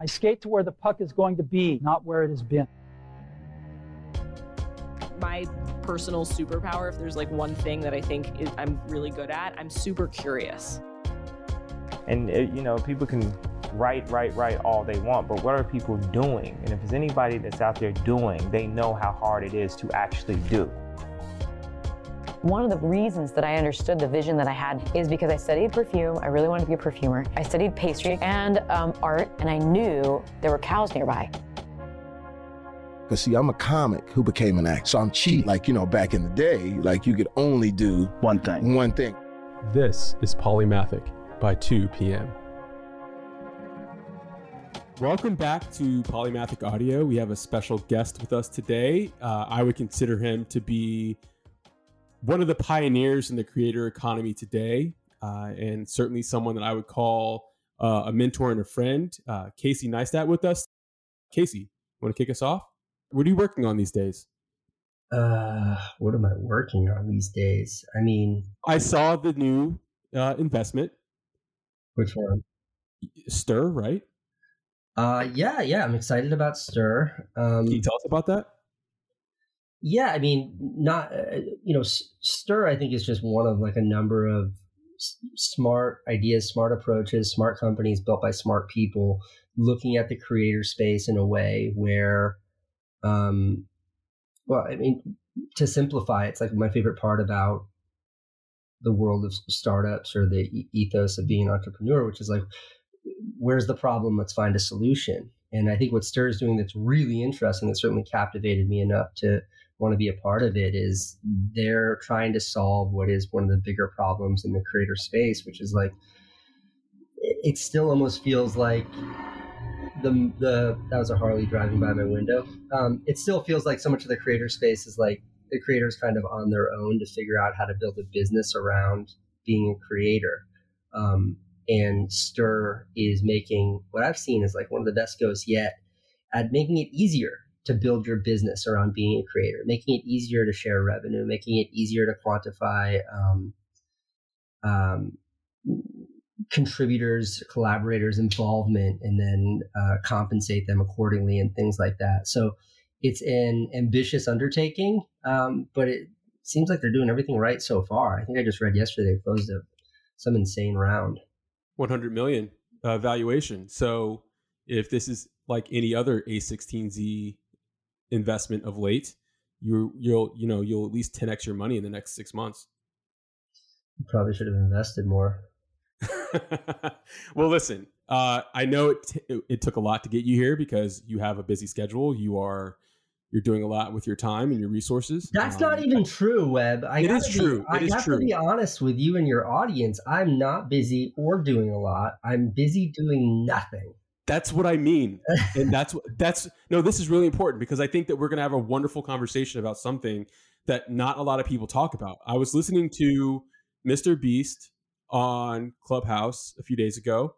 I skate to where the puck is going to be, not where it has been. My personal superpower, if there's like one thing that I think is, I'm really good at, I'm super curious. And, uh, you know, people can write, write, write all they want, but what are people doing? And if there's anybody that's out there doing, they know how hard it is to actually do. One of the reasons that I understood the vision that I had is because I studied perfume. I really wanted to be a perfumer. I studied pastry and um, art, and I knew there were cows nearby. Because, see, I'm a comic who became an actor. So I'm cheap. Like, you know, back in the day, like you could only do one thing. One thing. This is Polymathic by 2 p.m. Welcome back to Polymathic Audio. We have a special guest with us today. Uh, I would consider him to be one of the pioneers in the creator economy today, uh, and certainly someone that I would call uh, a mentor and a friend. Uh, Casey Neistat with us. Casey, want to kick us off? What are you working on these days? Uh, what am I working on these days? I mean, I saw the new uh, investment. Which one? Stir, right? Uh, yeah, yeah. I'm excited about Stir. Um, Can you tell us about that? Yeah, I mean, not uh, you know, Stir. I think is just one of like a number of s- smart ideas, smart approaches, smart companies built by smart people, looking at the creator space in a way where, um, well, I mean, to simplify, it's like my favorite part about the world of startups or the ethos of being an entrepreneur, which is like where's the problem? Let's find a solution. And I think what Stir is doing that's really interesting, that certainly captivated me enough to want to be a part of it, is they're trying to solve what is one of the bigger problems in the creator space, which is like it still almost feels like the the that was a Harley driving by my window. Um, it still feels like so much of the creator space is like the creators kind of on their own to figure out how to build a business around being a creator. Um, and Stir is making what I've seen is like one of the best goes yet at making it easier to build your business around being a creator, making it easier to share revenue, making it easier to quantify um, um, contributors, collaborators' involvement, and then uh, compensate them accordingly and things like that. So it's an ambitious undertaking, um, but it seems like they're doing everything right so far. I think I just read yesterday they closed a, some insane round. 100 million uh, valuation. So if this is like any other A16Z investment of late, you you'll you know you'll at least 10x your money in the next six months. You probably should have invested more. well, listen, uh, I know it, t- it took a lot to get you here because you have a busy schedule. You are you're doing a lot with your time and your resources. That's um, not even true, Web. I it is be, true. It I have true. to be honest with you and your audience. I'm not busy or doing a lot. I'm busy doing nothing. That's what I mean, and that's what that's no. This is really important because I think that we're going to have a wonderful conversation about something that not a lot of people talk about. I was listening to Mr. Beast on Clubhouse a few days ago,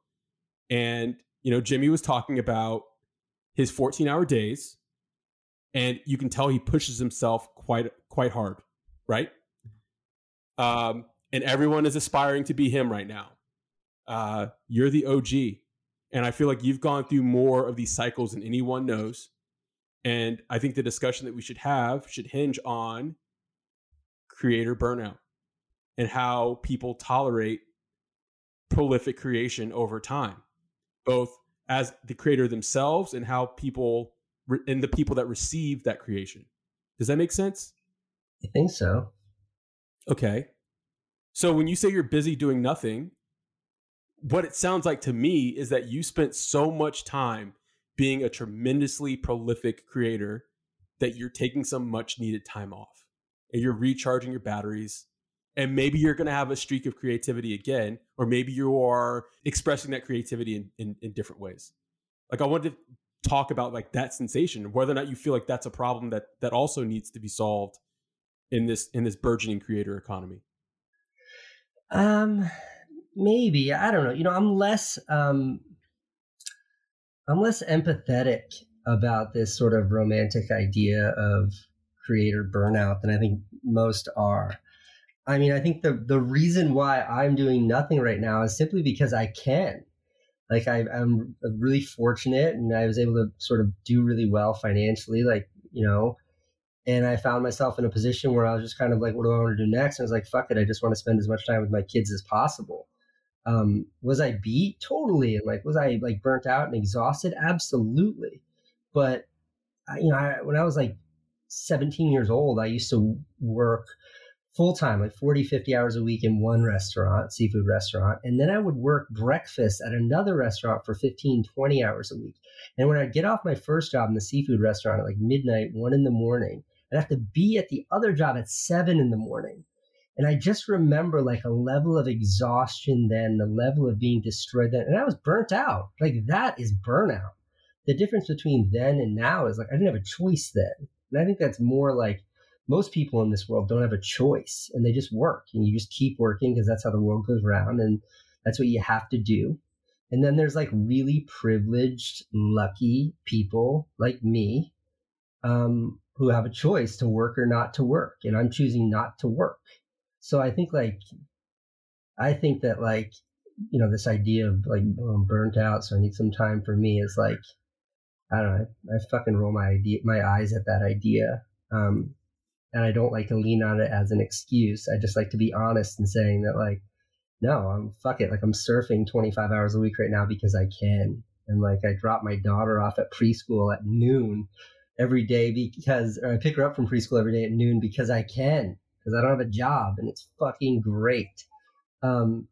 and you know Jimmy was talking about his 14 hour days and you can tell he pushes himself quite quite hard, right? Um, and everyone is aspiring to be him right now. Uh, you're the OG, and I feel like you've gone through more of these cycles than anyone knows. And I think the discussion that we should have should hinge on creator burnout and how people tolerate prolific creation over time, both as the creator themselves and how people and the people that receive that creation. Does that make sense? I think so. Okay. So when you say you're busy doing nothing, what it sounds like to me is that you spent so much time being a tremendously prolific creator that you're taking some much needed time off and you're recharging your batteries. And maybe you're going to have a streak of creativity again, or maybe you are expressing that creativity in, in, in different ways. Like I wanted to talk about like that sensation whether or not you feel like that's a problem that that also needs to be solved in this in this burgeoning creator economy um maybe i don't know you know i'm less um i'm less empathetic about this sort of romantic idea of creator burnout than i think most are i mean i think the the reason why i'm doing nothing right now is simply because i can Like I, I'm really fortunate, and I was able to sort of do really well financially. Like you know, and I found myself in a position where I was just kind of like, what do I want to do next? And I was like, fuck it, I just want to spend as much time with my kids as possible. Um, was I beat? Totally. And like, was I like burnt out and exhausted? Absolutely. But I, you know, I, when I was like 17 years old, I used to work full time, like 40, 50 hours a week in one restaurant, seafood restaurant. And then I would work breakfast at another restaurant for 15, 20 hours a week. And when I'd get off my first job in the seafood restaurant at like midnight, one in the morning, I'd have to be at the other job at seven in the morning. And I just remember like a level of exhaustion then, the level of being destroyed then. And I was burnt out. Like that is burnout. The difference between then and now is like I didn't have a choice then. And I think that's more like most people in this world don't have a choice and they just work and you just keep working because that's how the world goes around and that's what you have to do. And then there's like really privileged, lucky people like me um, who have a choice to work or not to work. And I'm choosing not to work. So I think like, I think that like, you know, this idea of like I'm burnt out, so I need some time for me is like, I don't know. I, I fucking roll my idea, my eyes at that idea. Um, and I don't like to lean on it as an excuse. I just like to be honest and saying that like, no, I'm fuck it. Like I'm surfing 25 hours a week right now because I can. And like I drop my daughter off at preschool at noon every day because, or I pick her up from preschool every day at noon because I can, because I don't have a job and it's fucking great. Um,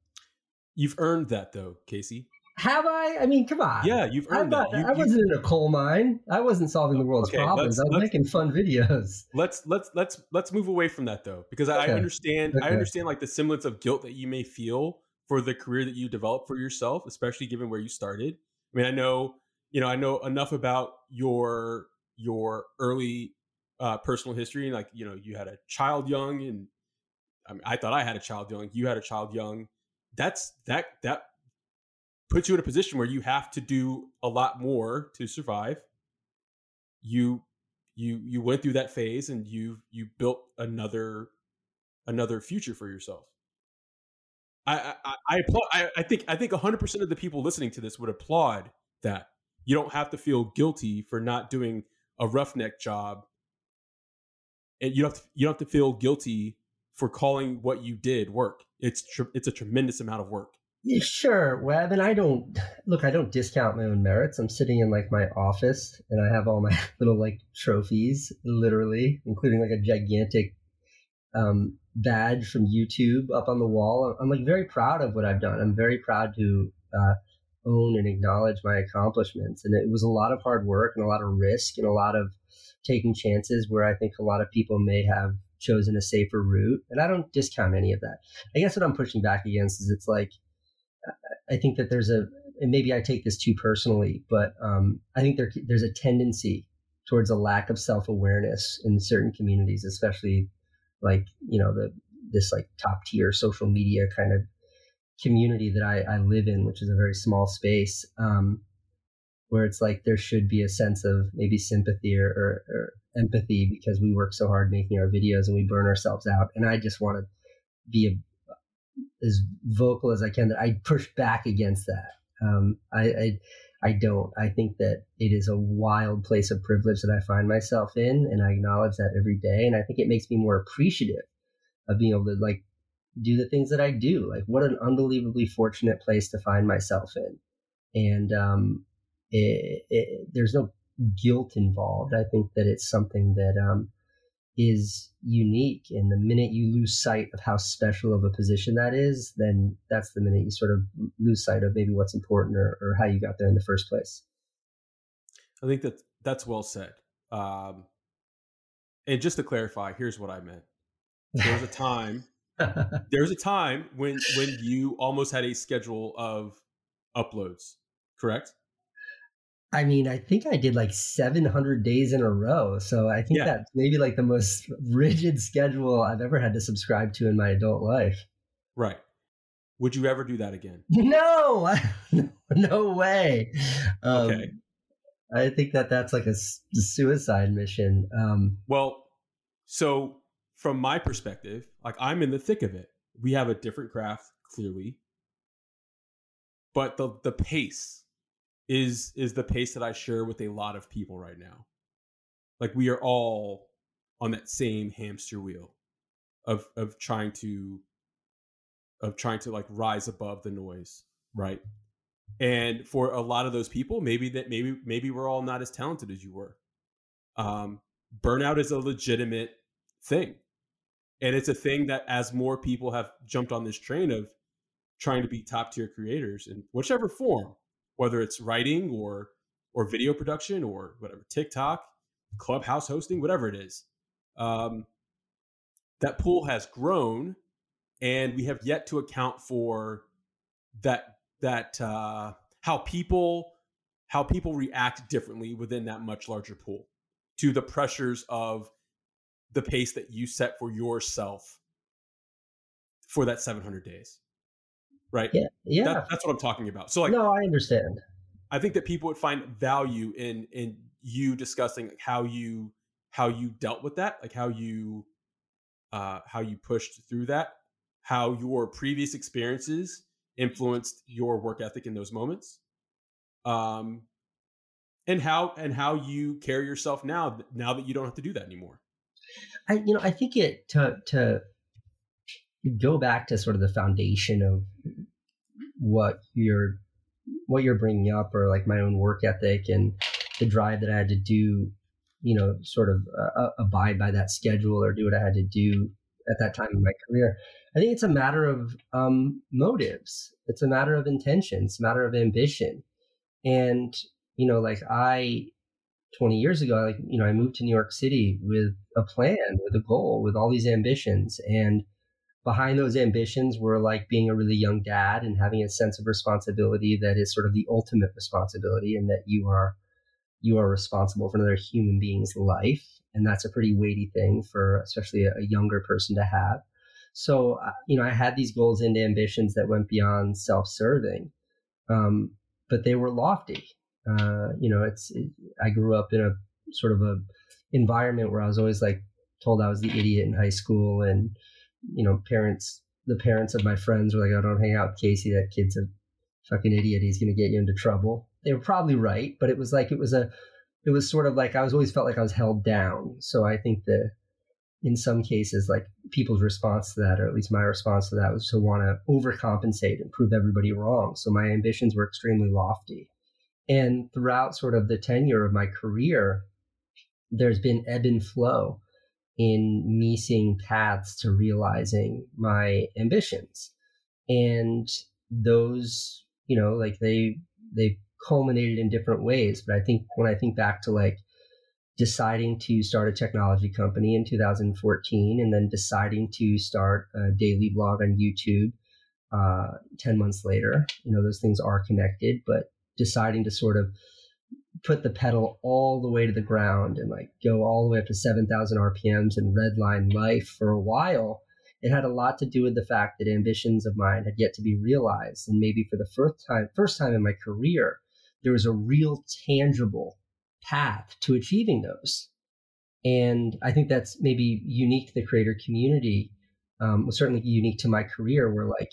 You've earned that though, Casey. Have I? I mean, come on. Yeah, you've earned not, that. You, I wasn't in a coal mine. I wasn't solving the world's Okay, problems. I was making fun videos. let's let's let's let's move away from that though because I Okay. understand I understand like the semblance of guilt that you may feel for the career that you developed for yourself, especially given where you started. I mean, I know you know I know enough about your your early uh, personal history, like you know you had a child young, and I, mean, I thought I had a child young. You had a child young. That's that that puts you in a position where you have to do a lot more to survive. You you you went through that phase and you you built another another future for yourself. I I I applaud. I, I think I think 100 percent of the people listening to this would applaud that. You don't have to feel guilty for not doing a roughneck job, and you don't have to, you don't have to feel guilty for calling what you did work. It's tr- it's a tremendous amount of work. Yeah, sure, Web. And I don't look. I don't discount my own merits. I'm sitting in like my office, and I have all my little like trophies, literally, including like a gigantic um, badge from YouTube up on the wall. I'm like very proud of what I've done. I'm very proud to uh, own and acknowledge my accomplishments. And it was a lot of hard work and a lot of risk and a lot of taking chances where I think a lot of people may have chosen a safer route. And I don't discount any of that. I guess what I'm pushing back against is it's like I think that there's a and maybe I take this too personally, but um, I think there there's a tendency towards a lack of self awareness in certain communities, especially like you know the this like top tier social media kind of community that I, I live in, which is a very small space, um, where it's like there should be a sense of maybe sympathy or, or, or empathy because we work so hard making our videos and we burn ourselves out. And I just want to be a, as vocal as I can that I push back against that. Um, I, I I don't. I think that it is a wild place of privilege that I find myself in, and I acknowledge that every day. And I think it makes me more appreciative of being able to like do the things that I do. Like, what an unbelievably fortunate place to find myself in. And um, it, it, there's no guilt involved. I think that it's something that um, is unique. And the minute you lose sight of how special of a position that is, then that's the minute you sort of lose sight of maybe what's important or, or how you got there in the first place. I think that that's well said. Um, and just to clarify, here's what I meant. There was a time. there was a time when when you almost had a schedule of uploads, correct? I mean, I think I did like 700 days in a row. So I think Yeah. that's maybe like the most rigid schedule I've ever had to subscribe to in my adult life. Right. Would you ever do that again? No, no way. Um, Okay. I think that that's like a suicide mission. Um, Well, so from my perspective, like I'm in the thick of it. We have a different craft, clearly. but the the pace is is the pace that I share with a lot of people right now. Like we are all on that same hamster wheel of of trying to of trying to like rise above the noise, right? And for a lot of those people, maybe that maybe maybe we're all not as talented as you were. Um, burnout is a legitimate thing, and it's a thing that as more people have jumped on this train of trying to be top tier creators in whichever form, whether it's writing or or video production or whatever, TikTok, clubhouse hosting, whatever it is, um, that pool has grown, and we have yet to account for that that uh, how people how people react differently within that much larger pool to the pressures of the pace that you set for yourself for that 700 days right? Yeah yeah. that, that's what i'm talking about. So like no i understand. I think that people would find value in in you discussing how you how you dealt with that like how you uh how you pushed through that how your previous experiences influenced your work ethic in those moments um and how and how you carry yourself now now that you don't have to do that anymore. I you know i think it to to go back to sort of the foundation of what you're what you're bringing up or like my own work ethic and the drive that i had to do you know sort of uh, abide by that schedule or do what i had to do at that time in my career. I think it's a matter of um, motives. It's a matter of intention. It's a matter of ambition. And you know like i 20 years ago like you know i moved to new york city with a plan with a goal with all these ambitions. And behind those ambitions were like being a really young dad and having a sense of responsibility that is sort of the ultimate responsibility and that you are you are responsible for another human being's life. And that's a pretty weighty thing for especially a, a younger person to have. So uh, you know i had these goals and ambitions that went beyond self-serving um, but they were lofty. Uh, you know it's it, i grew up in a sort of a environment where i was always like told i was the idiot in high school and you know, parents, the parents of my friends were like, "Oh, don't hang out with Casey. That kid's a fucking idiot. He's going to get you into trouble." They were probably right, but it was like it was a, it was sort of like I was always felt like I was held down. So I think that in some cases, like people's response to that, or at least my response to that, was to want to overcompensate and prove everybody wrong. So my ambitions were extremely lofty. And throughout sort of the tenure of my career, there's been ebb and flow in me seeing paths to realizing my ambitions. And those, you know, like they, they culminated in different ways. But I think when I think back to like deciding to start a technology company in 2014 and then deciding to start a daily blog on YouTube uh, 10 months later, you know, those things are connected, but deciding to sort of put the pedal all the way to the ground and like go all the way up to 7,000 RPMs and redline life for a while, it had a lot to do with the fact that ambitions of mine had yet to be realized. And maybe for the first time, first time in my career, there was a real tangible path to achieving those. And I think that's maybe unique to the creator community. Um, certainly unique to my career where like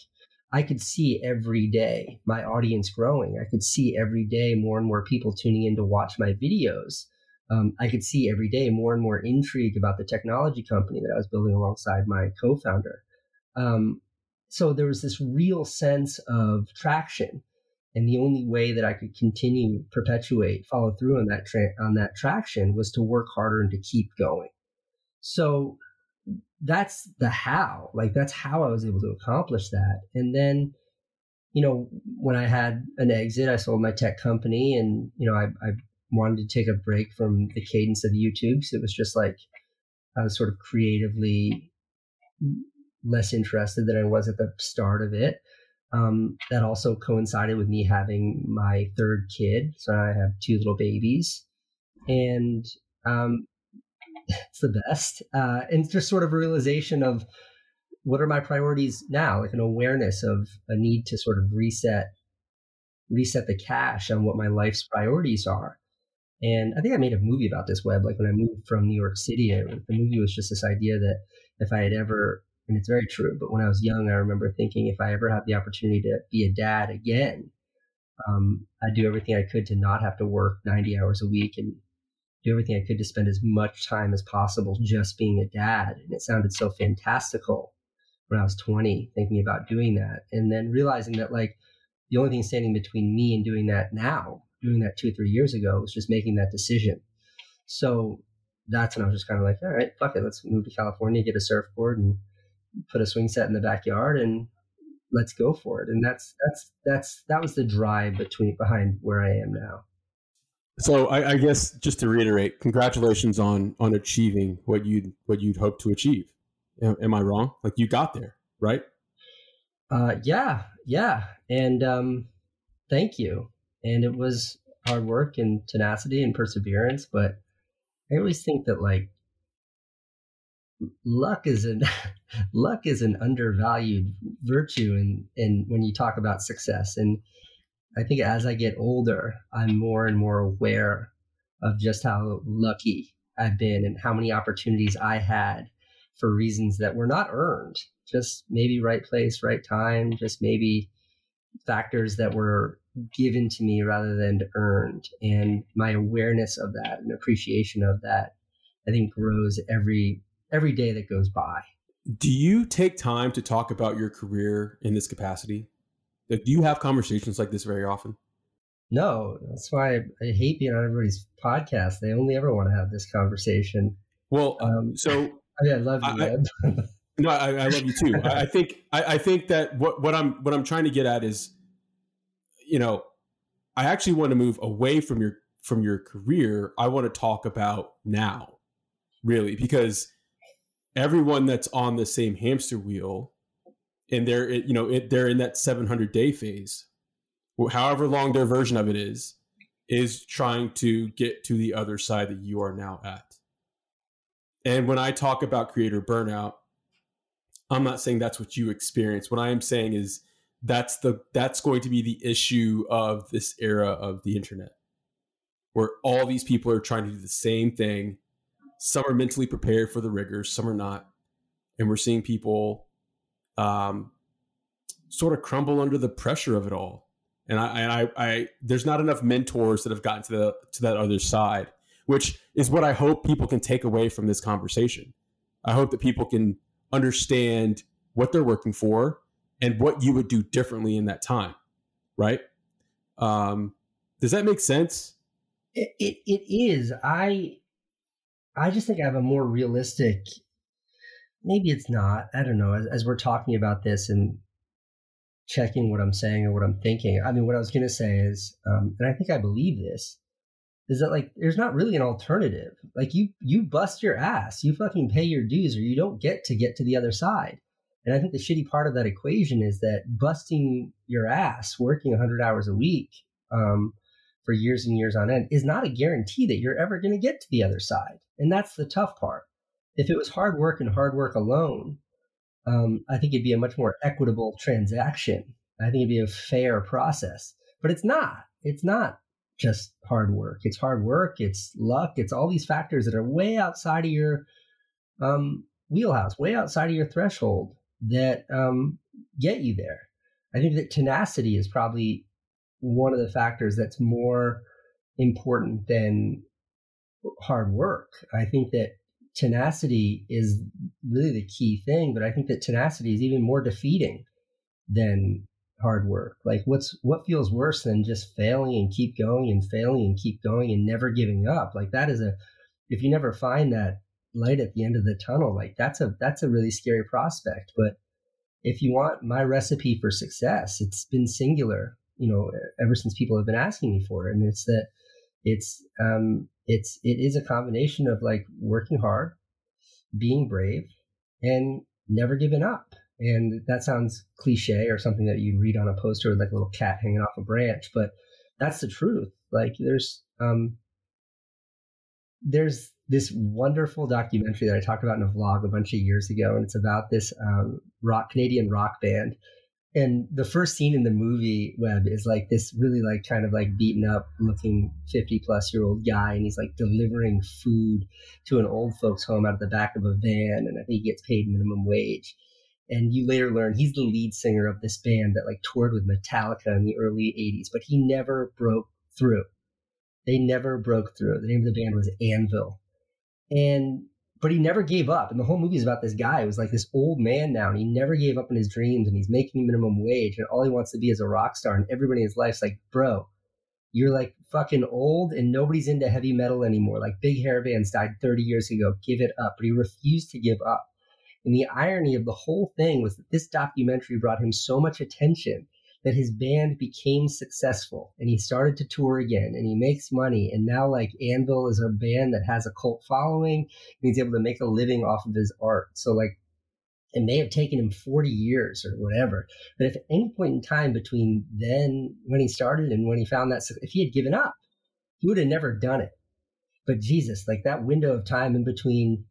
I could see every day my audience growing. I could see every day more and more people tuning in to watch my videos. Um, I could see every day more and more intrigue about the technology company that I was building alongside my co founder. Um, so there was this real sense of traction. And the only way that I could continue, perpetuate, follow through on that tra- on that traction was to work harder and to keep going. So that's the how. Like that's how I was able to accomplish that. And then, you know, when I had an exit, I sold my tech company, and you know, I, I wanted to take a break from the cadence of YouTube. because it was just like I was sort of creatively less interested than I was at the start of it. Um, that also coincided with me having my third kid. So I have two little babies. And um, it's the best. Uh, and just sort of a realization of what are my priorities now, like an awareness of a need to sort of reset, reset the cache on what my life's priorities are. And I think I made a movie about this web, like when I moved from New York City. The movie was just this idea that if I had ever, and it's very true, but when I was young, I remember thinking if I ever had the opportunity to be a dad again, Um, I do everything I could to not have to work 90 hours a week and do everything I could to spend as much time as possible just being a dad. And it sounded so fantastical when I was 20, thinking about doing that. And then realizing that, like, the only thing standing between me and doing that now, doing that two or three years ago, was just making that decision. So that's when I was just kind of like, all right, fuck it, let's move to California, get a surfboard, and put a swing set in the backyard, and let's go for it. And that's that's that's that was the drive between behind where I am now. So I, I guess just to reiterate, congratulations on on achieving what you'd what you'd hoped to achieve. Am, am I wrong? Like you got there, right? Uh, yeah, yeah, and um, thank you. And it was hard work and tenacity and perseverance, but I always think that like luck is an luck is an undervalued virtue and and when you talk about success and I think as I get older, I'm more and more aware of just how lucky I've been and how many opportunities I had for reasons that were not earned. Just maybe right place, right time, just maybe factors that were given to me rather than earned. And my awareness of that and appreciation of that, I think grows every every day that goes by. Do you take time to talk about your career in this capacity? Like, do you have conversations like this very often? No, that's why I, I hate being on everybody's podcast. They only ever want to have this conversation. Well, um, so I, mean, I love you, I, no, I, I, love you too. I, I think I, I, think that what, what I'm what I'm trying to get at is, you know, I actually want to move away from your from your career. I want to talk about now, really, because everyone that's on the same hamster wheel and they're you know it, they're in that 700 day phase. However long their version of it is is trying to get to the other side that you are now at. And when i talk about creator burnout i'm not saying that's what you experience. What i am saying is that's the that's going to be the issue of this era of the internet where all these people are trying to do the same thing. Some are mentally prepared for the rigors, some are not. And we're seeing people um, sort of crumble under the pressure of it all. And I, and I, I, there's not enough mentors that have gotten to the to that other side, which is what I hope people can take away from this conversation. I hope that people can understand what they're working for and what you would do differently in that time, right? Um, does that make sense? It, it, it is. I I just think I have a more realistic. Maybe it's not. I don't know. As, as we're talking about this and checking what I'm saying or what I'm thinking, I mean, what I was going to say is, um, and I think I believe this, is that like there's not really an alternative. Like you you bust your ass, you fucking pay your dues, or you don't get to get to the other side. And I think the shitty part of that equation is that busting your ass, working 100 hours a week, um, for years and years on end is not a guarantee that you're ever going to get to the other side. And that's the tough part. If it was hard work and hard work alone, um, I think it'd be a much more equitable transaction. I think it'd be a fair process. But it's not. It's not just hard work. It's hard work. It's luck. It's all these factors that are way outside of your um, wheelhouse, way outside of your threshold that um, get you there. I think that tenacity is probably one of the factors that's more important than hard work. I think that tenacity is really the key thing, but I think that tenacity is even more defeating than hard work. Like what's what feels worse than just failing and keep going and failing and keep going and never giving up? Like that is a if you never find that light at the end of the tunnel, like that's a that's a really scary prospect. But if you want my recipe for success, it's been singular you know ever since people have been asking me for it and it's that it's um it's it is a combination of like working hard being brave and never giving up. And that sounds cliche or something that you'd read on a poster with like a little cat hanging off a branch but that's the truth. Like there's um there's this wonderful documentary that I talked about in a vlog a bunch of years ago, and it's about this um, rock Canadian rock band and the first scene in the movie web is like this really like kind of like beaten up looking 50 plus year old guy and he's like delivering food to an old folks home out of the back of a van and i think he gets paid minimum wage and you later learn he's the lead singer of this band that like toured with Metallica in the early 80s, but he never broke through. They never broke through. The name of the band was Anvil. And but he never gave up. And the whole movie is about this guy who's like this old man now, and he never gave up on his dreams, and he's making minimum wage, and all he wants to be is a rock star. And everybody in his life's like, bro, you're like fucking old, and nobody's into heavy metal anymore. Like big hair bands died 30 years ago. Give it up. But he refused to give up. And the irony of the whole thing was that this documentary brought him so much attention that his band became successful and he started to tour again and he makes money and now like Anvil is a band that has a cult following and he's able to make a living off of his art. So like it may have taken him 40 years or whatever. But if at any point in time between then when he started and when he found that if he had given up, he would have never done it. But Jesus, like that window of time in between,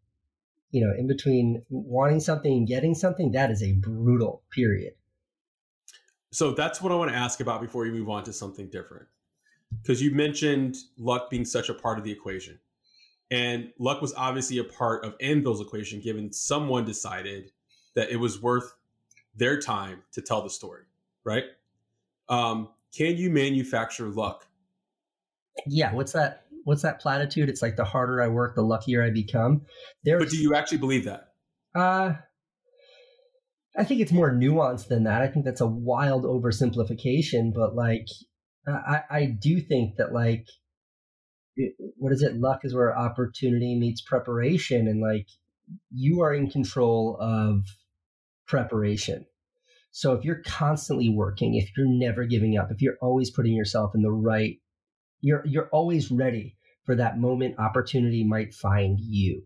you know, in between wanting something and getting something, that is a brutal period. So that's what I want to ask about before you move on to something different. Because you mentioned luck being such a part of the equation. And luck was obviously a part of Anvil's equation, given someone decided that it was worth their time to tell the story, right? Um, can you manufacture luck? Yeah, what's that? What's that platitude? It's like the harder I work, the luckier I become. There's, but do you actually believe that? Uh, I think it's more nuanced than that. I think that's a wild oversimplification, but like, I, I do think that like, what is it? Luck is where opportunity meets preparation, and like, you are in control of preparation. So if you're constantly working, if you're never giving up, if you're always putting yourself in the right, you're you're always ready for that moment opportunity might find you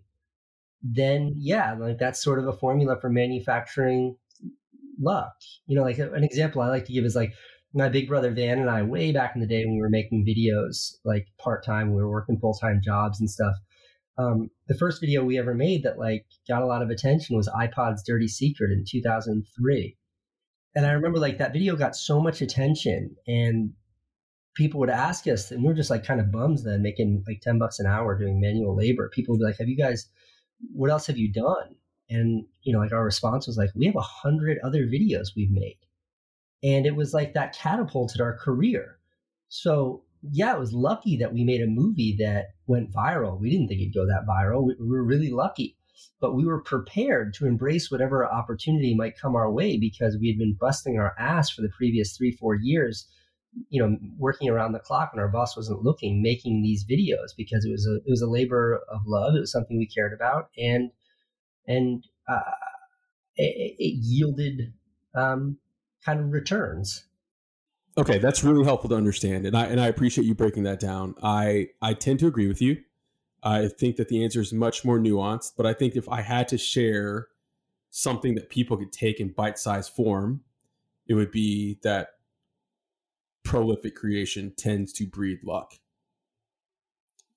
then yeah, like that's sort of a formula for manufacturing luck. You know, like an example I like to give is like my big brother Van and I, way back in the day when we were making videos like part time, we were working full time jobs and stuff. Um, the first video we ever made that like got a lot of attention was iPod's Dirty Secret in 2003. And I remember like that video got so much attention and people would ask us, and we are just like kind of bums then, making like 10 bucks an hour doing manual labor. People would be like, Have you guys what else have you done? And, you know, like our response was like, we have a hundred other videos we've made. And it was like that catapulted our career. So yeah, it was lucky that we made a movie that went viral. We didn't think it'd go that viral. We, we were really lucky, but we were prepared to embrace whatever opportunity might come our way because we had been busting our ass for the previous three, four years you know working around the clock when our boss wasn't looking making these videos because it was a it was a labor of love. It was something we cared about. And and uh, it, it, yielded um, kind of returns. Okay that's really helpful to understand. And i and i appreciate you breaking that down. I i tend to agree with you. I think that the answer is much more nuanced but i think if i had to share something that people could take in bite-sized form it would be that prolific creation tends to breed luck.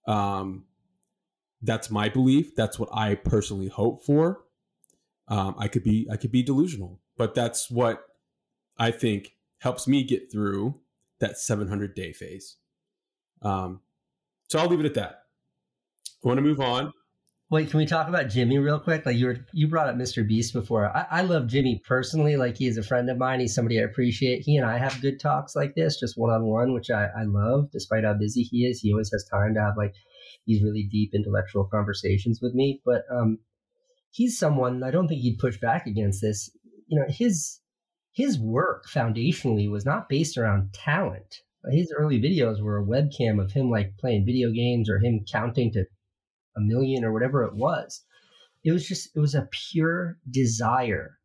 Um, that's my belief. That's what I personally hope for. Um, I could be I could be delusional, but that's what I think helps me get through that 700 day phase. Um, so I'll leave it at that. I want to move on. Wait, can we talk about Jimmy real quick? Like you were, you brought up Mr. Beast before. I, I love Jimmy personally. Like he is a friend of mine. He's somebody I appreciate. He and I have good talks like this, just one on one, which I, I love. Despite how busy he is, he always has time to have like these really deep intellectual conversations with me. But um, he's someone I don't think he'd push back against this. You know, his his work foundationally was not based around talent. His early videos were a webcam of him like playing video games or him counting to a million or whatever it was. It was just, it was a pure desire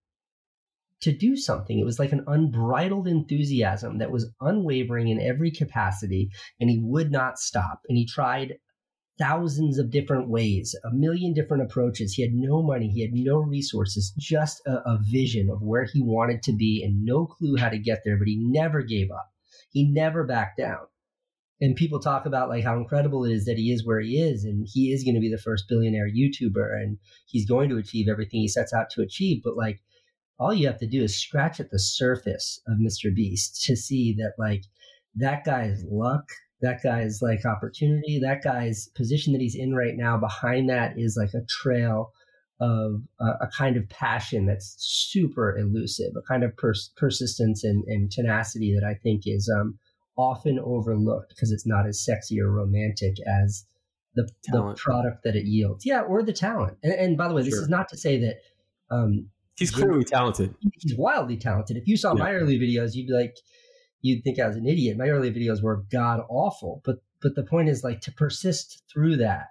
to do something. It was like an unbridled enthusiasm that was unwavering in every capacity, and he would not stop. And he tried thousands of different ways, a million different approaches. He had no money, he had no resources, just a, a, vision of where he wanted to be and no clue how to get there, but he never gave up. He never backed down and people talk about like how incredible it is that he is where he is and he is going to be the first billionaire youtuber and he's going to achieve everything he sets out to achieve but like all you have to do is scratch at the surface of mr beast to see that like that guy's luck that guy's like opportunity that guy's position that he's in right now behind that is like a trail of uh, a kind of passion that's super elusive, a kind of pers- persistence and, and, tenacity that I think is um, often overlooked because it's not as sexy or romantic as the, the product that it yields. Yeah, or the talent. And, and by the way, this is not to say that um, he's clearly talented. He's wildly talented. If you saw yeah. my early videos, you'd be like, you'd think I was an idiot. My early videos were god awful, but but the point is like to persist through that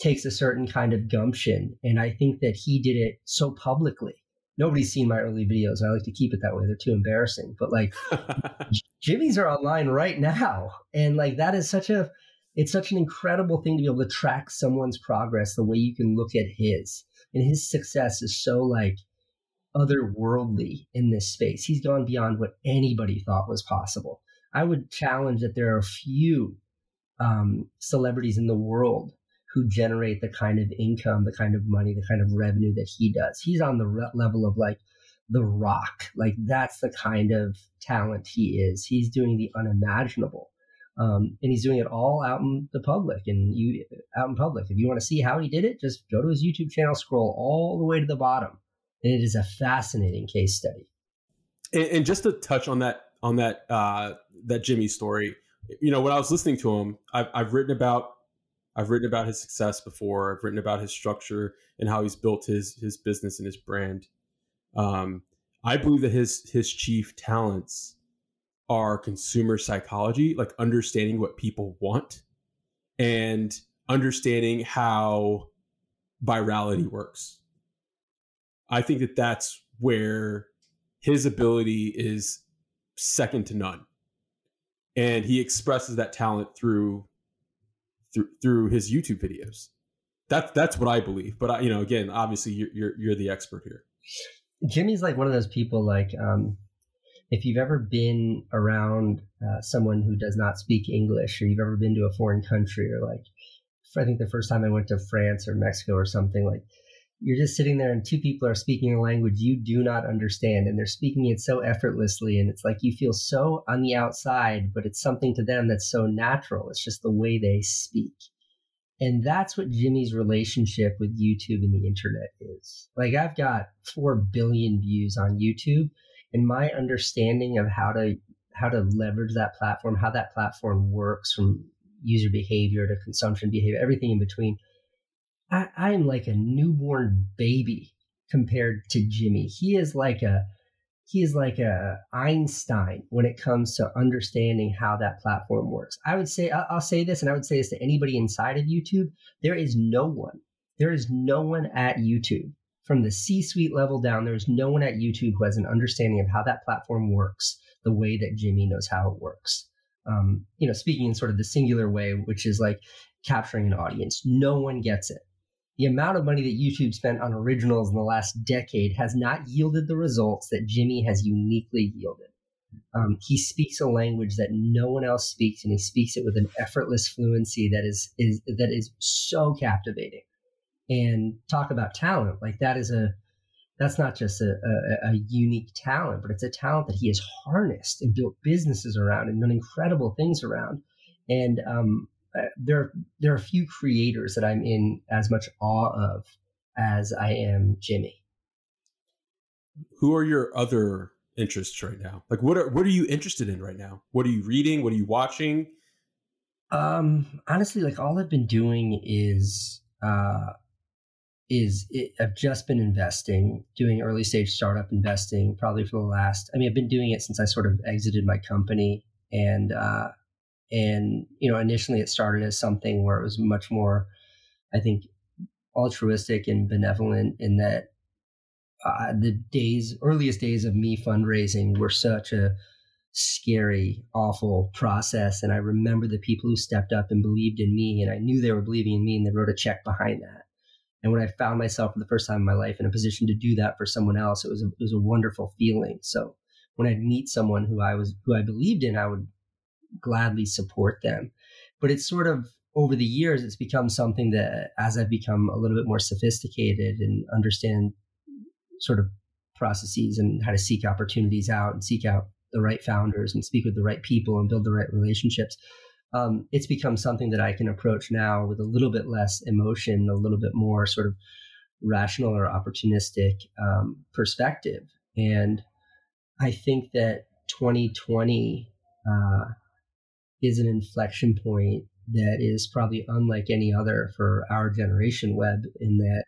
takes a certain kind of gumption, and I think that he did it so publicly. Nobody's seen my early videos. I like to keep it that way. They're too embarrassing. But like Jimmy's are online right now, and like that is such a it's such an incredible thing to be able to track someone's progress the way you can look at his and his success is so like otherworldly in this space. He's gone beyond what anybody thought was possible. I would challenge that there are few um, celebrities in the world who generate the kind of income, the kind of money, the kind of revenue that he does. He's on the re- level of like the rock. Like that's the kind of talent he is. He's doing the unimaginable. Um, and he's doing it all out in the public and you out in public. If you want to see how he did it, just go to his YouTube channel, scroll all the way to the bottom, and it is a fascinating case study. And, and just to touch on that on that uh, that Jimmy story, you know, when I was listening to him, I've, I've written about I've written about his success before. I've written about his structure and how he's built his his business and his brand. Um, I believe that his his chief talents are consumer psychology, like understanding what people want and understanding how virality works. I think that that's where his ability is second to none. And he expresses that talent through through through his YouTube videos. That's that's what I believe. But I, you know, again, obviously you're, you're you're the expert here. Jimmy's like one of those people like um if you've ever been around uh, someone who does not speak English, or you've ever been to a foreign country, or like, I think the first time I went to France or Mexico or something, like, you're just sitting there and two people are speaking a language you do not understand, and they're speaking it so effortlessly, and it's like you feel so on the outside, but it's something to them that's so natural. It's just the way they speak. And that's what Jimmy's relationship with YouTube and the internet is. Like, I've got 4 billion views on YouTube and my understanding of how to how to leverage that platform, how that platform works from user behavior to consumption behavior, everything in between. I, I am like a newborn baby compared to Jimmy. He is like a he is like a Einstein when it comes to understanding how that platform works. I would say I'll say this, and I would say this to anybody inside of YouTube: there is no one, there is no one at YouTube from the C suite level down, there's no one at YouTube who has an understanding of how that platform works the way that Jimmy knows how it works. Um, you know, speaking in sort of the singular way, which is like capturing an audience. No one gets it. The amount of money that YouTube spent on originals in the last decade has not yielded the results that Jimmy has uniquely yielded. Um, he speaks a language that no one else speaks, and he speaks it with an effortless fluency that is is that is so captivating. And talk about talent. Like that is a that's not just a, a, a, unique talent but it's a talent that he has harnessed and built businesses around and done incredible things around. And um, uh, there there are a few creators that i'm in as much awe of as i am jimmy. Who are your other interests right now? Like what are what are you interested in right now? What are you reading? What are you watching? Um honestly like all i've been doing is uh is it, I've just been investing, doing early stage startup investing, probably for the last. I mean, I've been doing it since I sort of exited my company, and uh, and you know, initially it started as something where it was much more, I think, altruistic and benevolent. In that, uh, the days, earliest days of me fundraising were such a scary, awful process, and I remember the people who stepped up and believed in me, and I knew they were believing in me, and they wrote a check behind that and when I found myself for the first time in my life in a position to do that for someone else, it was a, it was a wonderful feeling. So when I'd meet someone who I was who I believed in, I would gladly support them. But it's sort of over the years, it's become something that as I've become a little bit more sophisticated and understand sort of processes and how to seek opportunities out and seek out the right founders and speak with the right people and build the right relationships um, it's become something that I can approach now with a little bit less emotion, a little bit more sort of rational or opportunistic um, perspective. And I think that 2020 uh, is an inflection point that is probably unlike any other for our generation web in that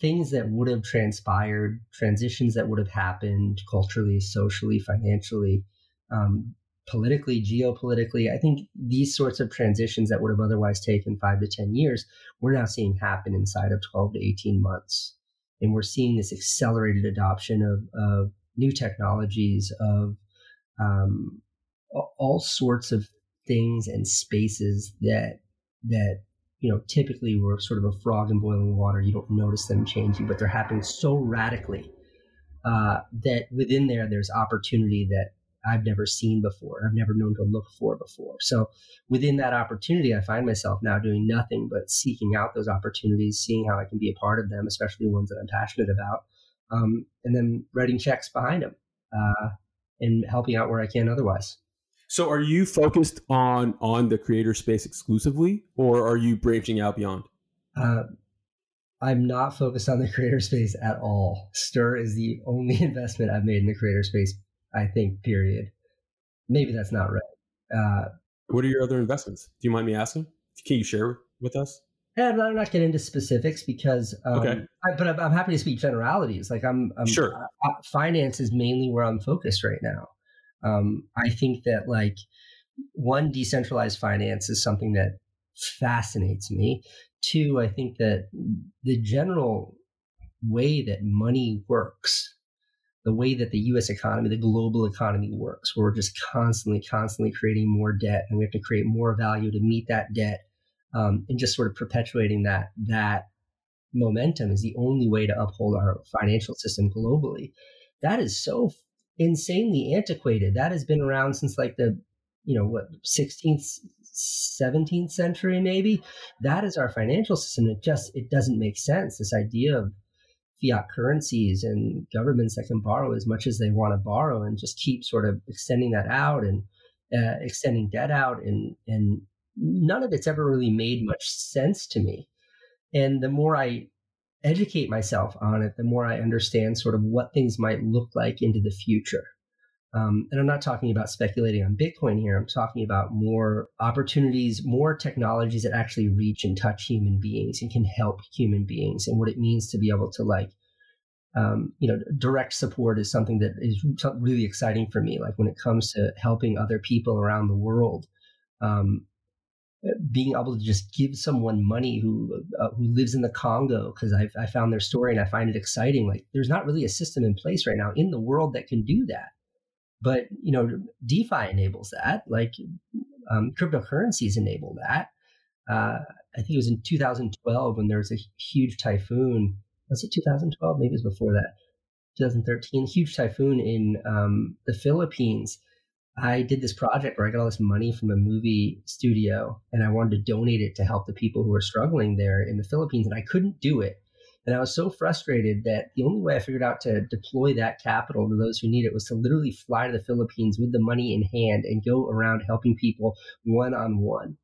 things that would have transpired, transitions that would have happened culturally, socially, financially, um, politically, geopolitically. I think these sorts of transitions that would have otherwise taken five to 10 years, we're now seeing happen inside of 12 to 18 months. And we're seeing this accelerated adoption of, of new technologies, of um, all sorts of things and spaces that that you know typically were sort of a frog in boiling water. You don't notice them changing, but they're happening so radically uh, that within there there's opportunity that I've never seen before. I've never known to look for before. So within that opportunity, I find myself now doing nothing but seeking out those opportunities, seeing how I can be a part of them, especially ones that I'm passionate about, um, and then writing checks behind them uh, and helping out where I can otherwise. So are you focused on on the creator space exclusively or are you branching out beyond? Uh, I'm not focused on the creator space at all. Stir is the only investment I've made in the creator space, I think, period. Maybe that's not right. Uh, what are your other investments? Do you mind me asking? Can you share with us? Yeah, I'm not getting into specifics because, um, okay. I, but I'm, I'm, happy to speak generalities. Like I'm, I'm sure. Uh, finance is mainly where I'm focused right now. Um, I think that like one decentralized finance is something that fascinates me. Two, I think that the general way that money works, the way that the US economy, the global economy works, where we're just constantly, constantly creating more debt and we have to create more value to meet that debt. Um, and just sort of perpetuating that that momentum is the only way to uphold our financial system globally. That is so insanely antiquated. That has been around since like the, you know, what, 16th, 17th century, maybe. That is our financial system. It just, it doesn't make sense. This idea of fiat currencies and governments that can borrow as much as they want to borrow and just keep sort of extending that out and uh, extending debt out and, and none of it's ever really made much sense to me. And the more I educate myself on it, the more I understand sort of what things might look like into the future. Um, and I'm not talking about speculating on Bitcoin here. I'm talking about more opportunities, more technologies that actually reach and touch human beings and can help human beings, and what it means to be able to like, um, you know, direct support is something that is really exciting for me. Like when it comes to helping other people around the world, um, being able to just give someone money who uh, who lives in the Congo because I, found their story and I find it exciting. Like there's not really a system in place right now in the world that can do that, but you know DeFi enables that. Like um, cryptocurrencies enable that. Uh, I think it was in 2012 when there was a huge typhoon. Was it 2012? Maybe it was before that. 2013, huge typhoon in um, the Philippines I did this project where I got all this money from a movie studio and I wanted to donate it to help the people who were struggling there in the Philippines and I couldn't do it. And I was so frustrated that the only way I figured out to deploy that capital to those who need it was to literally fly to the Philippines with the money in hand and go around helping people one on one.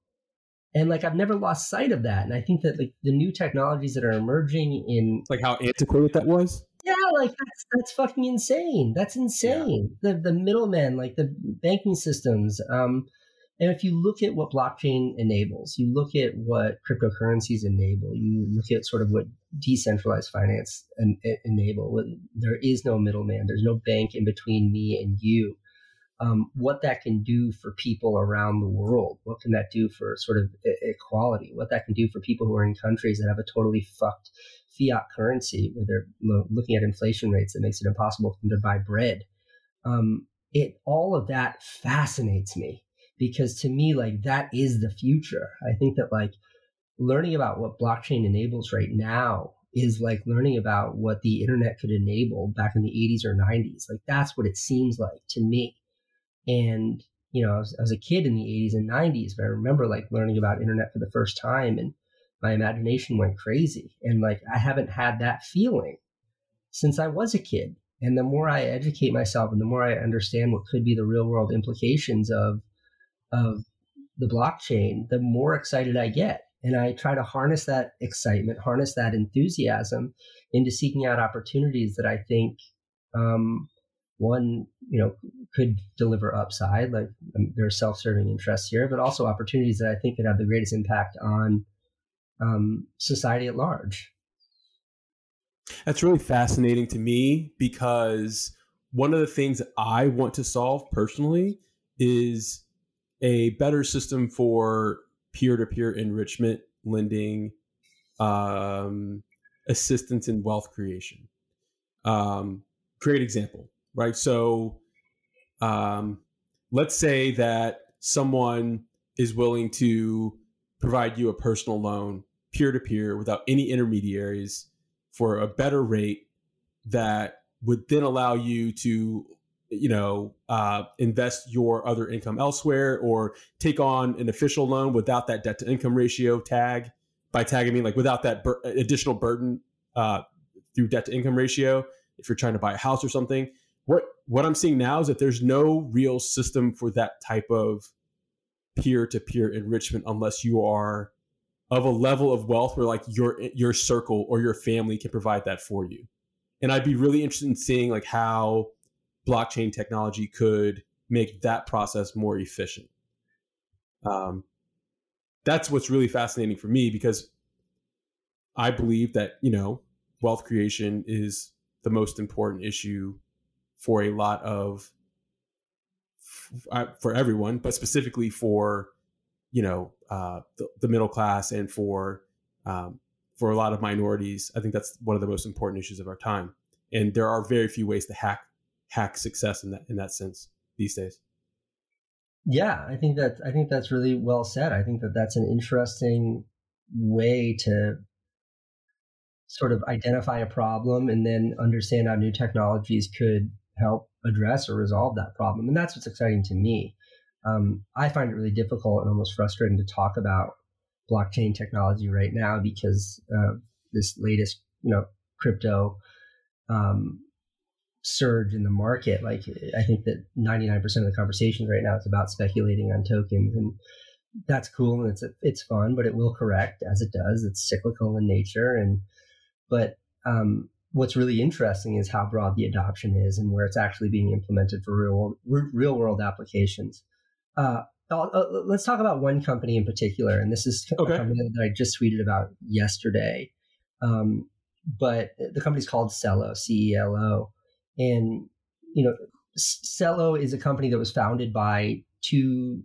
And like I've never lost sight of that. And I think that like the new technologies that are emerging in like how antiquated that was yeah, like that's that's fucking insane. That's insane. Yeah. The the middlemen, like the banking systems. Um, and if you look at what blockchain enables, you look at what cryptocurrencies enable, you look at sort of what decentralized finance en- enable. There is no middleman. There's no bank in between me and you. Um, what that can do for people around the world. What can that do for sort of equality? What that can do for people who are in countries that have a totally fucked fiat currency where they're looking at inflation rates that makes it impossible for them to buy bread. Um, it all of that fascinates me because to me, like that is the future. I think that like learning about what blockchain enables right now is like learning about what the internet could enable back in the 80s or 90s. Like that's what it seems like to me. And you know, I was, I was a kid in the 80s and 90s, but I remember like learning about internet for the first time and my imagination went crazy. And like, I haven't had that feeling since I was a kid. And the more I educate myself and the more I understand what could be the real world implications of, of the blockchain, the more excited I get. And I try to harness that excitement, harness that enthusiasm into seeking out opportunities that I think um, one, you know, could deliver upside. Like um, there are self-serving interests here, but also opportunities that I think could have the greatest impact on um, society at large. That's really fascinating to me because one of the things that I want to solve personally is a better system for peer-to-peer enrichment lending um, assistance in wealth creation um, great example right so um, let's say that someone is willing to provide you a personal loan peer-to-peer without any intermediaries for a better rate that would then allow you to you know uh, invest your other income elsewhere or take on an official loan without that debt to income ratio tag by tagging me like without that bur- additional burden uh, through debt to income ratio if you're trying to buy a house or something. What what i'm seeing now is that there's no real system for that type of peer-to-peer enrichment unless you are of a level of wealth where like your your circle or your family can provide that for you and i'd be really interested in seeing like how blockchain technology could make that process more efficient. Um, that's what's really fascinating for me because I believe that you know wealth creation is the most important issue for a lot of for everyone, but specifically for you know uh, the, the, middle class and for um, for a lot of minorities. I think that's one of the most important issues of our time. And there are very few ways to hack hack success in that in that sense these days. Yeah, I think that I think that's really well said. I think that that's an interesting way to sort of identify a problem and then understand how new technologies could help address or resolve that problem. And that's what's exciting to me. Um, I find it really difficult and almost frustrating to talk about blockchain technology right now because of this latest, you know, crypto um, surge in the market. Like I think that 99% of the conversations right now is about speculating on tokens and that's cool and it's it's fun, but it will correct as it does. It's cyclical in nature and but um, what's really interesting is how broad the adoption is and where it's actually being implemented for real world, real world applications. Uh, uh, let's talk about one company in particular, and this is okay. a company that I just tweeted about yesterday. Um, but the company's called Celo, C E L O, and, you know, Celo is a company that was founded by two,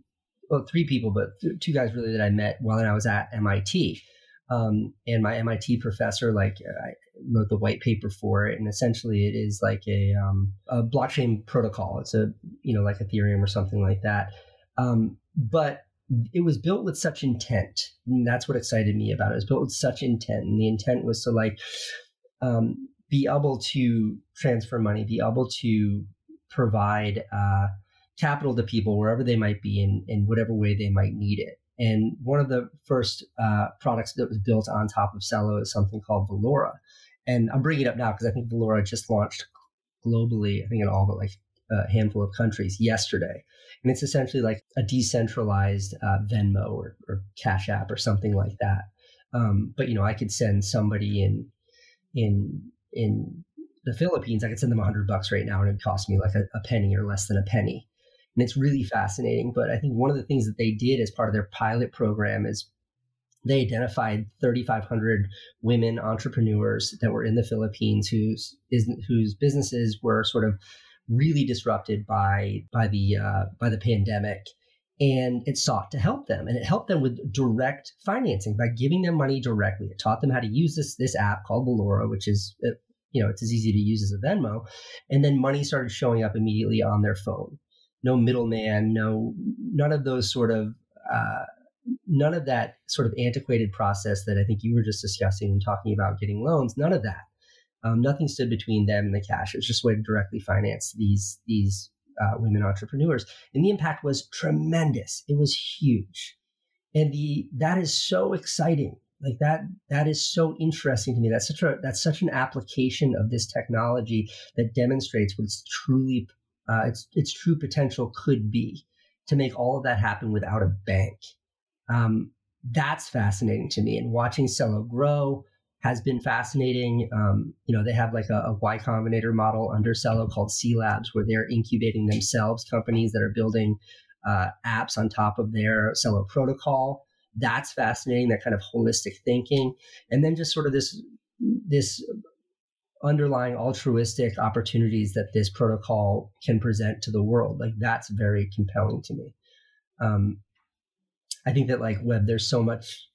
well, three people, but two guys really that I met while I was at MIT. Um, and my MIT professor, like, I wrote the white paper for it, and essentially it is like a, um, a blockchain protocol. It's a, you know, like Ethereum or something like that. Um, but it was built with such intent, and that's what excited me about it. It was built with such intent, and the intent was to like um, be able to transfer money, be able to provide uh, capital to people wherever they might be in, in whatever way they might need it. And one of the first uh, products that was built on top of Celo is something called Valora. And I'm bringing it up now because I think Valora just launched globally, I think in all but like a handful of countries yesterday. And it's essentially like a decentralized uh, Venmo or, or, Cash App or something like that. Um, but you know, I could send somebody in in in the Philippines, I could send them a hundred bucks right now and it'd cost me like a, a, penny or less than a penny. And it's really fascinating. But I think one of the things that they did as part of their pilot program is they identified 3,500 women entrepreneurs that were in the Philippines whose whose businesses were sort of really disrupted by by the uh, by the pandemic, and it sought to help them, and it helped them with direct financing by giving them money directly. It taught them how to use this this app called Valora, which is uh, you know, it's as easy to use as a Venmo. And then money started showing up immediately on their phone. No middleman, no, none of those sort of, uh, none of that sort of antiquated process that I think you were just discussing and talking about getting loans, none of that. Um, nothing stood between them and the cash. It was just a way to directly finance these, these uh, women entrepreneurs. And the impact was tremendous. It was huge. And the, that is so exciting like that that is so interesting to me that's such a that's such an application of this technology that demonstrates what it's truly uh, its its true potential could be to make all of that happen without a bank um, that's fascinating to me. And watching Celo grow has been fascinating. Um, you know, they have like a, a Y Combinator model under Celo called cLabs, where they're incubating themselves companies that are building uh, apps on top of their Celo protocol. That's fascinating. That kind of holistic thinking, and then just sort of this this underlying altruistic opportunities that this protocol can present to the world. Like that's very compelling to me. Um, I think that like web, there's so much,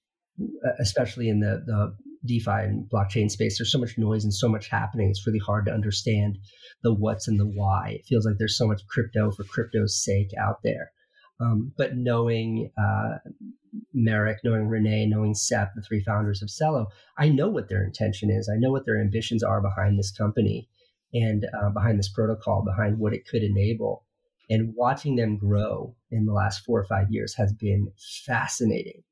especially in the the DeFi and blockchain space. There's so much noise and so much happening. It's really hard to understand the what's and the why. It feels like there's so much crypto for crypto's sake out there. Um, but knowing uh, Marek, knowing Renee, knowing Sep, the three founders of Celo, I know what their intention is. I know what their ambitions are behind this company and uh, behind this protocol, behind what it could enable. And watching them grow in the last four or five years has been fascinating.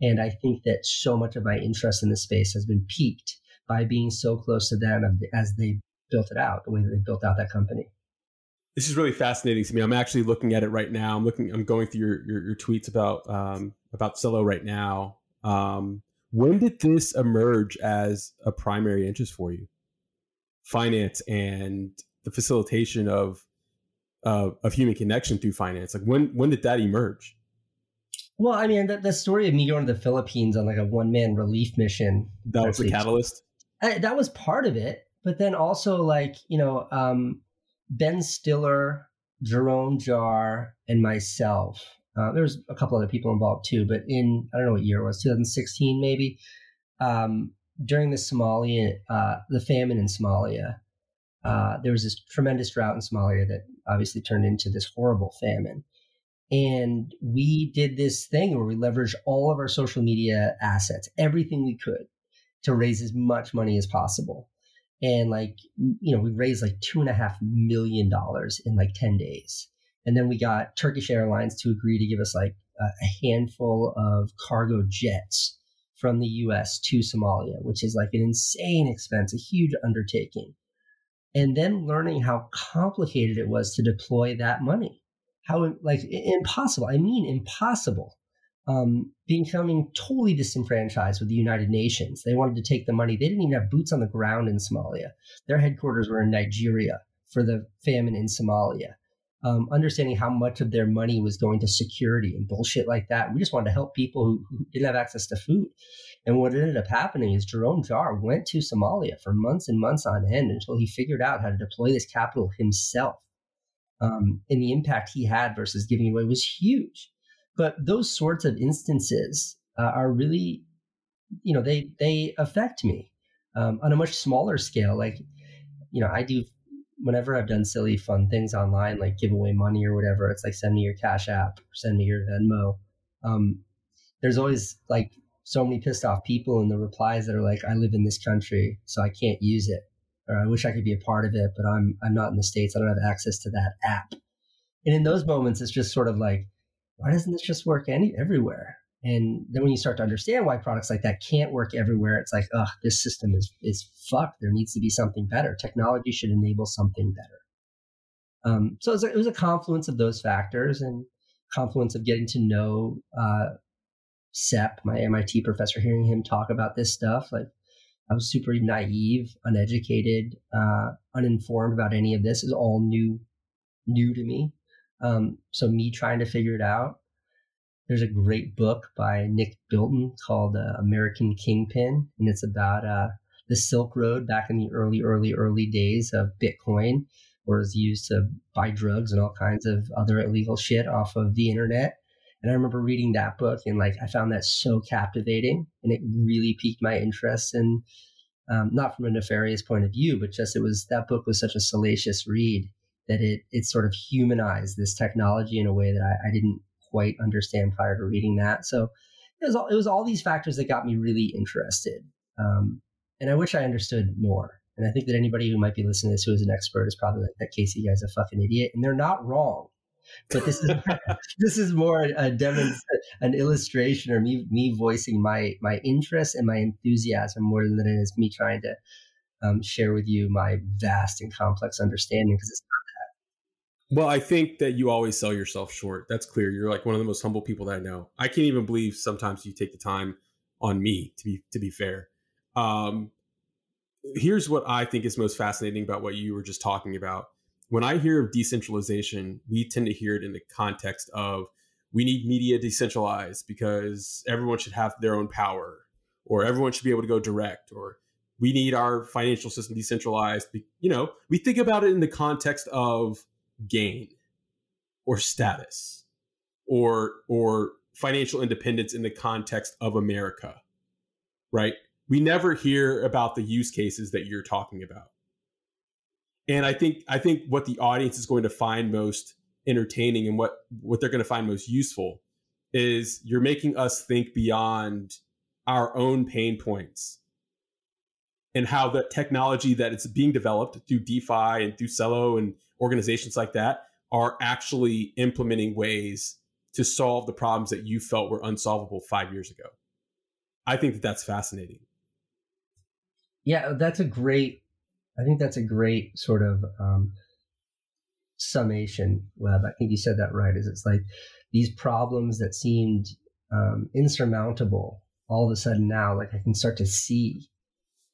And I think that so much of my interest in this space has been piqued by being so close to them as they built it out, the way that they built out that company. This is really fascinating to me. I'm actually looking at it right now. I'm looking. I'm going through your your, your tweets about um, about Celo right now. Um, when did this emerge as a primary interest for you? Finance and the facilitation of uh, of human connection through finance. Like when when did that emerge? Well, I mean, the, the story of me going to the Philippines on like a one man relief mission. That was the catalyst. I, that was part of it, but then also like you know um, Ben Stiller, Jerome Jarre, and myself. Uh, there was a couple other people involved too, but in I don't know what year it was, 2016 maybe. Um, during the Somalia, uh, the famine in Somalia, uh, there was this tremendous drought in Somalia that obviously turned into this horrible famine. And we did this thing where we leveraged all of our social media assets, everything we could, to raise as much money as possible. And like, you know, we raised like two and a half million dollars in like 10 days. And then we got Turkish Airlines to agree to give us like a handful of cargo jets from the US to Somalia, which is like an insane expense, a huge undertaking and then learning how complicated it was to deploy that money. How like impossible. I mean, impossible. Um, becoming totally disenfranchised with the United Nations. They wanted to take the money. They didn't even have boots on the ground in Somalia. Their headquarters were in Nigeria for the famine in Somalia um, understanding how much of their money was going to security and bullshit like that. We just wanted to help people who, who didn't have access to food. And what ended up happening is Jerome Jarre went to Somalia for months and months on end until he figured out how to deploy this capital himself. Um, and the impact he had versus giving away was huge. But those sorts of instances uh, are really, you know, they they affect me um, on a much smaller scale. Like, you know, I do whenever I've done silly fun things online, like give away money or whatever, it's like send me your Cash App send me your Venmo. Um, there's always like so many pissed off people in the replies that are like, I live in this country, so I can't use it. Or I wish I could be a part of it, but I'm I'm not in the States. I don't have access to that app. And in those moments, it's just sort of like, why doesn't this just work any everywhere? And then when you start to understand why products like that can't work everywhere, it's like, oh, this system is is fucked. There needs to be something better. Technology should enable something better. Um, so it was, a, it was, a, confluence of those factors and confluence of getting to know uh, Sep, my MIT professor, hearing him talk about this stuff. Like I was super naive, uneducated, uh, uninformed about any of this. Is all new, new to me. Um, so me trying to figure it out there's a great book by Nick Bilton called uh, American Kingpin, and it's about uh, the Silk Road back in the early, early, early days of Bitcoin, where it was used to buy drugs and all kinds of other illegal shit off of the internet. And I remember reading that book and like I found that so captivating, and it really piqued my interest. And um, not from a nefarious point of view, but just it was that book was such a salacious read that it it sort of humanized this technology in a way that I, I didn't quite understand prior to reading that. So it was all, it was all these factors that got me really interested. Um, and I wish I understood more. And I think that anybody who might be listening to this who is an expert is probably like, that Casey guy's a fucking idiot. And they're not wrong. But this is this is more a demo, an illustration or me me voicing my my interest and my enthusiasm more than it is me trying to um, share with you my vast and complex understanding because it's not that. Well, I think that you always sell yourself short. That's clear. You're like one of the most humble people that I know. I can't even believe sometimes you take the time on me to be to be fair. Um, here's what I think is most fascinating about what you were just talking about. When I hear of decentralization, we tend to hear it in the context of we need media decentralized because everyone should have their own power or everyone should be able to go direct or we need our financial system decentralized. You know, we think about it in the context of gain or status or or financial independence in the context of America. Right? We never hear about the use cases that you're talking about. And I think I think what the audience is going to find most entertaining and what what they're going to find most useful is you're making us think beyond our own pain points and how the technology that it's being developed through DeFi and through Celo and organizations like that are actually implementing ways to solve the problems that you felt were unsolvable five years ago. I think that that's fascinating. Yeah, that's a great. I think that's a great sort of um, summation, Webb. I think you said that right. Is it's like these problems that seemed um, insurmountable all of a sudden now, like I can start to see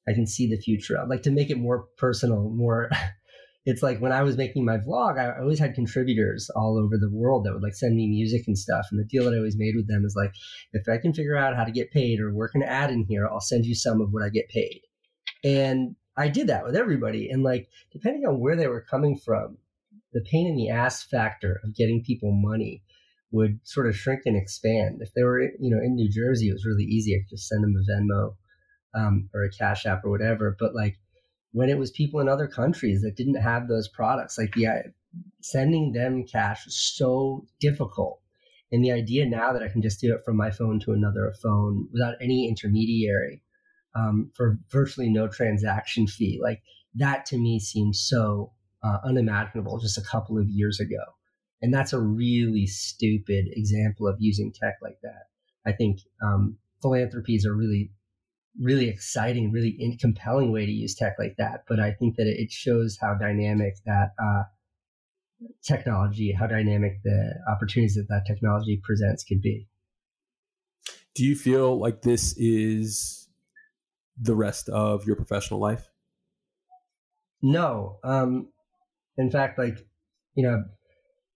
I can see the future. I'd like to make it more personal, more. it's like when I was making my vlog, I always had contributors all over the world that would like send me music and stuff. And the deal that I always made with them is like, if I can figure out how to get paid or work an ad in here, I'll send you some of what I get paid. And I did that with everybody. And like, depending on where they were coming from, the pain in the ass factor of getting people money would sort of shrink and expand. If they were, you know, in New Jersey, it was really easy. I could just send them a Venmo um, or a Cash App or whatever. But like when it was people in other countries that didn't have those products, like yeah, sending them cash was so difficult. And the idea now that I can just do it from my phone to another phone without any intermediary um, for virtually no transaction fee, like that to me seems so uh, unimaginable just a couple of years ago. And that's a really stupid example of using tech like that. I think um, philanthropies are really really exciting, really in, compelling way to use tech like that. But I think that it shows how dynamic that uh, technology, how dynamic the opportunities that that technology presents could be. Do you feel like this is the rest of your professional life? No. Um, in fact, like, you know, I've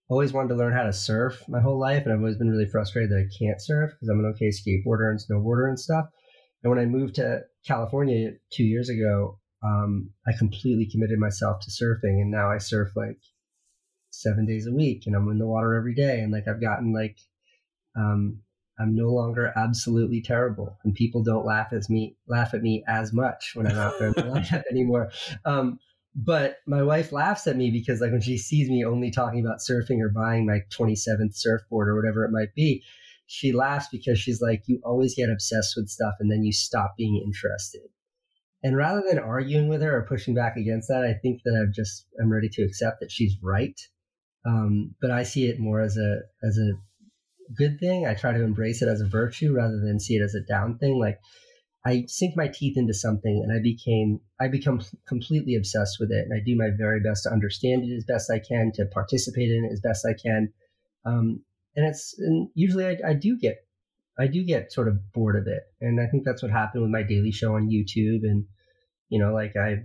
always wanted to learn how to surf my whole life, and I've always been really frustrated that I can't surf because I'm an okay skateboarder and snowboarder and stuff. And when I moved to California two years ago, um, I completely committed myself to surfing, and now I surf like seven days a week, and I'm in the water every day. And like I've gotten like, um, I'm no longer absolutely terrible, and people don't laugh at me laugh at me as much when I'm out there in the lineup anymore. Um, but my wife laughs at me because like when she sees me only talking about surfing or buying my 27th surfboard or whatever it might be, she laughs because she's like, you always get obsessed with stuff and then you stop being interested. And rather than arguing with her or pushing back against that, I think that I've just I'm ready to accept that she's right. Um, but I see it more as a as a good thing. I try to embrace it as a virtue rather than see it as a down thing. Like I sink my teeth into something and I became I become completely obsessed with it and I do my very best to understand it as best I can, to participate in it as best I can. Um, and it's and usually I, I do get I do get sort of bored of it, and I think that's what happened with my daily show on YouTube. And you know, like I've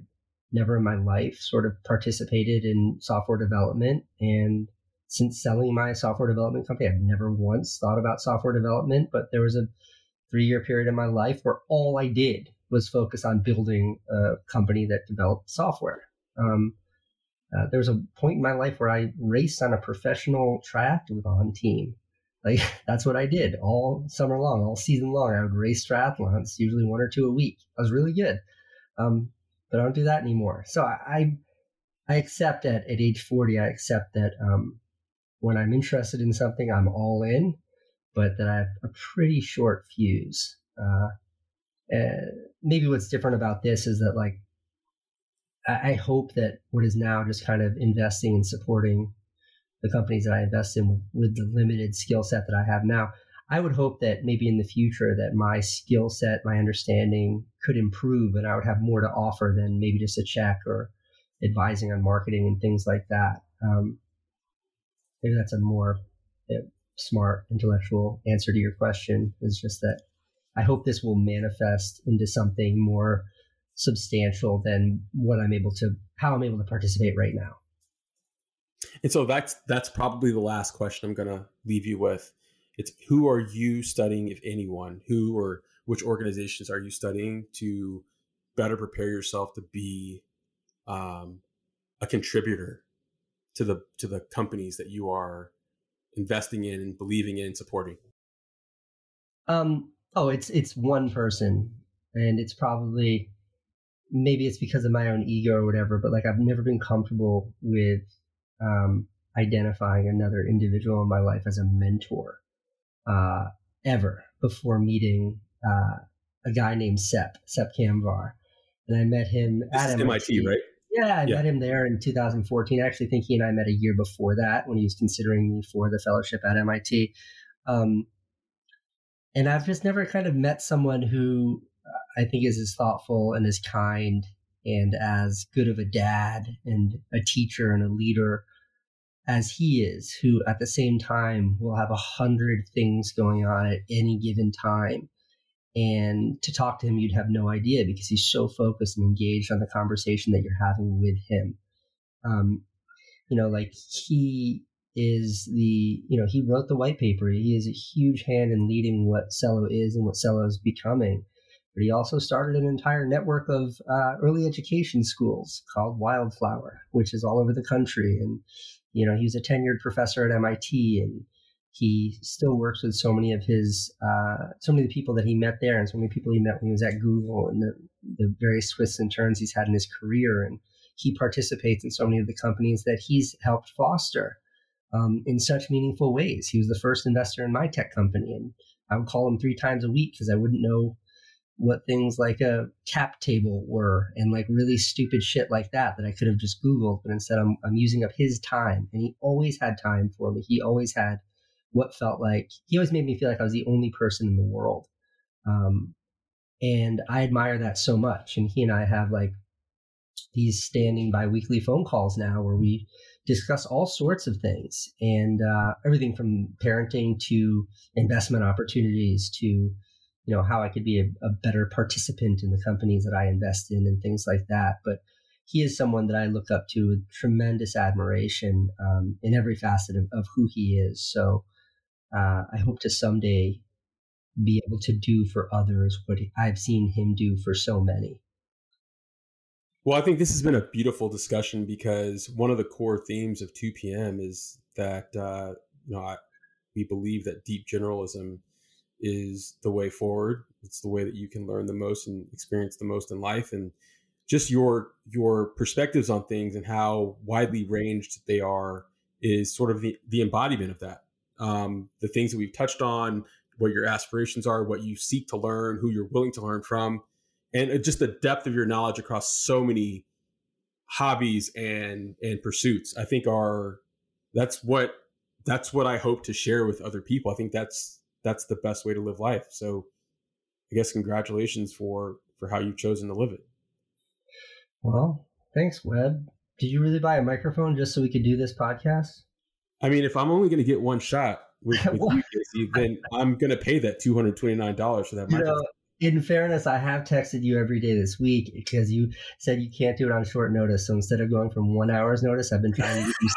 never in my life sort of participated in software development, and since selling my software development company, I've never once thought about software development. But there was a three year period in my life where all I did was focus on building a company that developed software. Um, uh, there was a point in my life where I raced on a professional track triathlon team. Like that's what I did all summer long, all season long. I would race triathlons, usually one or two a week. I was really good, um, but I don't do that anymore. So I, I accept that at age forty, I accept that um, when I'm interested in something, I'm all in, but that I have a pretty short fuse. Uh, maybe what's different about this is that like I hope that what is now just kind of investing and supporting the companies that I invest in with, with the limited skill set that I have now, I would hope that maybe in the future that my skill set, my understanding could improve and I would have more to offer than maybe just a check or advising on marketing and things like that. Um, maybe that's a more uh, smart, intellectual answer to your question. Is just that I hope this will manifest into something more substantial than what I'm able to, how I'm able to participate right now. And so that's that's probably the last question I'm going to leave you with. It's who are you studying, if anyone? Who or which organizations are you studying to better prepare yourself to be um, a contributor to the to the companies that you are investing in and believing in and supporting? Um, oh, it's it's one person, and it's probably maybe it's because of my own ego or whatever. But like I've never been comfortable with um, identifying another individual in my life as a mentor uh, ever before meeting uh, a guy named Sep Sep Kamvar, and I met him this at MIT, MIT, right? Yeah, I Yeah. met him there in 2014. I actually think he and I met a year before that when he was considering me for the fellowship at MIT. Um, and I've just never kind of met someone who uh, I think is as thoughtful and as kind and as good of a dad and a teacher and a leader as he is, who at the same time will have a hundred things going on at any given time. And to talk to him, you'd have no idea because he's so focused and engaged on the conversation that you're having with him. Um, you know, like he is the, you know, he wrote the white paper. He is a huge hand in leading what Celo is and what Celo is becoming. But he also started an entire network of uh, early education schools called Wildflower, which is all over the country. And, you know, he was a tenured professor at MIT and he still works with so many of his uh, so many of the people that he met there and so many people he met when he was at google and the, the various twists and turns he's had in his career. And he participates in so many of the companies that he's helped foster um, in such meaningful ways. He was the first investor in my tech company and i would call him three times a week because i wouldn't know what things like a cap table were and like really stupid shit like that that i could have just googled but instead i'm, I'm using up his time and he always had time for me. He always had what felt like he always made me feel like I was the only person in the world. Um, and I admire that so much. And he and I have like these standing bi weekly phone calls now where we discuss all sorts of things and uh, everything from parenting to investment opportunities to you know how I could be a, a better participant in the companies that I invest in and things like that. But he is someone that I look up to with tremendous admiration um, in every facet of, of who he is. So uh, I hope to someday be able to do for others what I've seen him do for so many. Well, I think this has been a beautiful discussion because one of the core themes of 2 p.m. is that uh, you know I, we believe that deep generalism is the way forward. It's the way that you can learn the most and experience the most in life, and just your your perspectives on things and how widely ranged they are is sort of the, the embodiment of that. Um, the things that we've touched on, what your aspirations are, what you seek to learn, who you're willing to learn from, and uh, just the depth of your knowledge across so many hobbies and and pursuits. I think are that's what that's what I hope to share with other people. I think that's that's the best way to live life. So I guess congratulations for for how you've chosen to live it. Well, thanks, Webb. Did you really buy a microphone just so we could do this podcast? I mean, if I'm only going to get one shot with, with you, Casey, then I'm going to pay that two hundred twenty nine dollars for that You microphone. know, in fairness, I have texted you every day this week because you said you can't do it on short notice. So instead of going from one hour's notice, I've been trying to give you,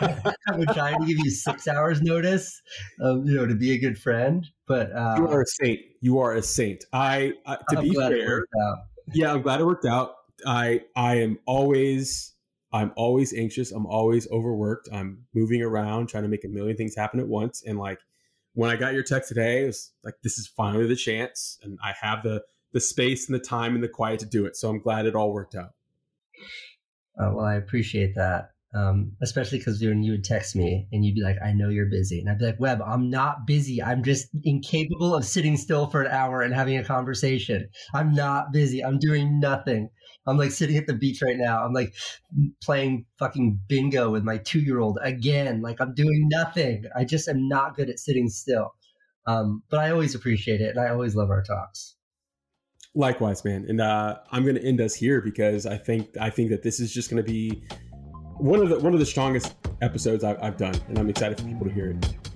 I've been trying to give you six hours notice, um, you know, to be a good friend. But uh, you are a saint. You are a saint. I, to I'm be glad it fair, worked out. yeah, I'm glad it worked out. I I am always I'm always anxious. I'm always overworked. I'm moving around, trying to make a million things happen at once. And like when I got your text today, it was like this is finally the chance, and I have the the space and the time and the quiet to do it. So I'm glad it all worked out. Uh, well, I appreciate that. Um, especially because when you would text me and you'd be like, I know you're busy. And I'd be like, Webb, I'm not busy. I'm just incapable of sitting still for an hour and having a conversation. I'm not busy. I'm doing nothing. I'm like sitting at the beach right now. I'm like playing fucking bingo with my two year old again. Like I'm doing nothing. I just am not good at sitting still. Um, but I always appreciate it and I always love our talks. Likewise, man. And uh, I'm going to end us here because I think I think that this is just going to be one of the one of the strongest episodes I've, I've done, and I'm excited for people to hear it.